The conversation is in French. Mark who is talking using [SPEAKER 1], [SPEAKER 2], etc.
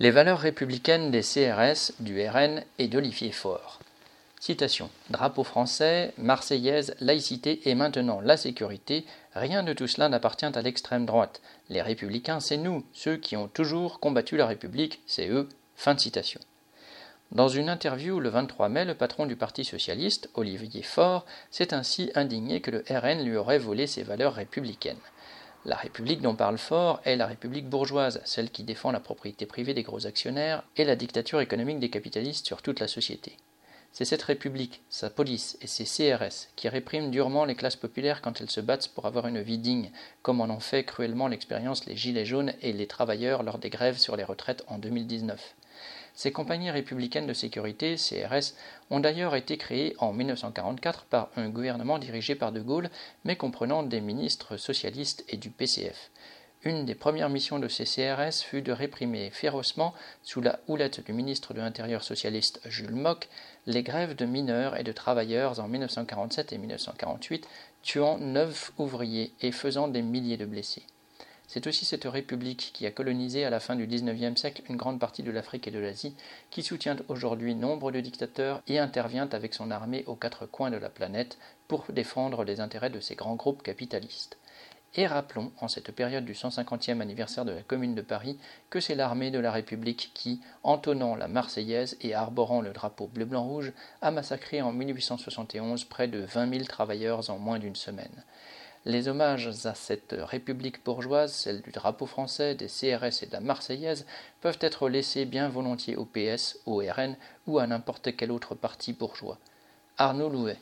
[SPEAKER 1] Les valeurs républicaines des CRS, du RN et d'Olivier Faure. Citation. Drapeau français, marseillaise, laïcité et maintenant la sécurité, rien de tout cela n'appartient à l'extrême droite. Les républicains, c'est nous, ceux qui ont toujours combattu la République, c'est eux. Fin citation. Dans une interview le 23 mai, le patron du Parti socialiste, Olivier Faure, s'est ainsi indigné que le RN lui aurait volé ses valeurs républicaines. La République dont parle Faure est la République bourgeoise, celle qui défend la propriété privée des gros actionnaires et la dictature économique des capitalistes sur toute la société. C'est cette République, sa police et ses CRS qui répriment durement les classes populaires quand elles se battent pour avoir une vie digne, comme en ont fait cruellement l'expérience les Gilets jaunes et les travailleurs lors des grèves sur les retraites en 2019. Ces compagnies républicaines de sécurité, CRS, ont d'ailleurs été créées en 1944 par un gouvernement dirigé par De Gaulle, mais comprenant des ministres socialistes et du PCF. Une des premières missions de ces CRS fut de réprimer férocement, sous la houlette du ministre de l'Intérieur socialiste Jules Mock, les grèves de mineurs et de travailleurs en 1947 et 1948, tuant neuf ouvriers et faisant des milliers de blessés. C'est aussi cette république qui a colonisé à la fin du XIXe siècle une grande partie de l'Afrique et de l'Asie, qui soutient aujourd'hui nombre de dictateurs et intervient avec son armée aux quatre coins de la planète pour défendre les intérêts de ces grands groupes capitalistes. Et rappelons, en cette période du 150e anniversaire de la Commune de Paris, que c'est l'armée de la République qui, entonnant la Marseillaise et arborant le drapeau bleu-blanc-rouge, a massacré en 1871 près de 20 000 travailleurs en moins d'une semaine. Les hommages à cette République bourgeoise, celle du drapeau français, des CRS et de la Marseillaise, peuvent être laissés bien volontiers au PS, au RN ou à n'importe quel autre parti bourgeois. Arnaud Louvet.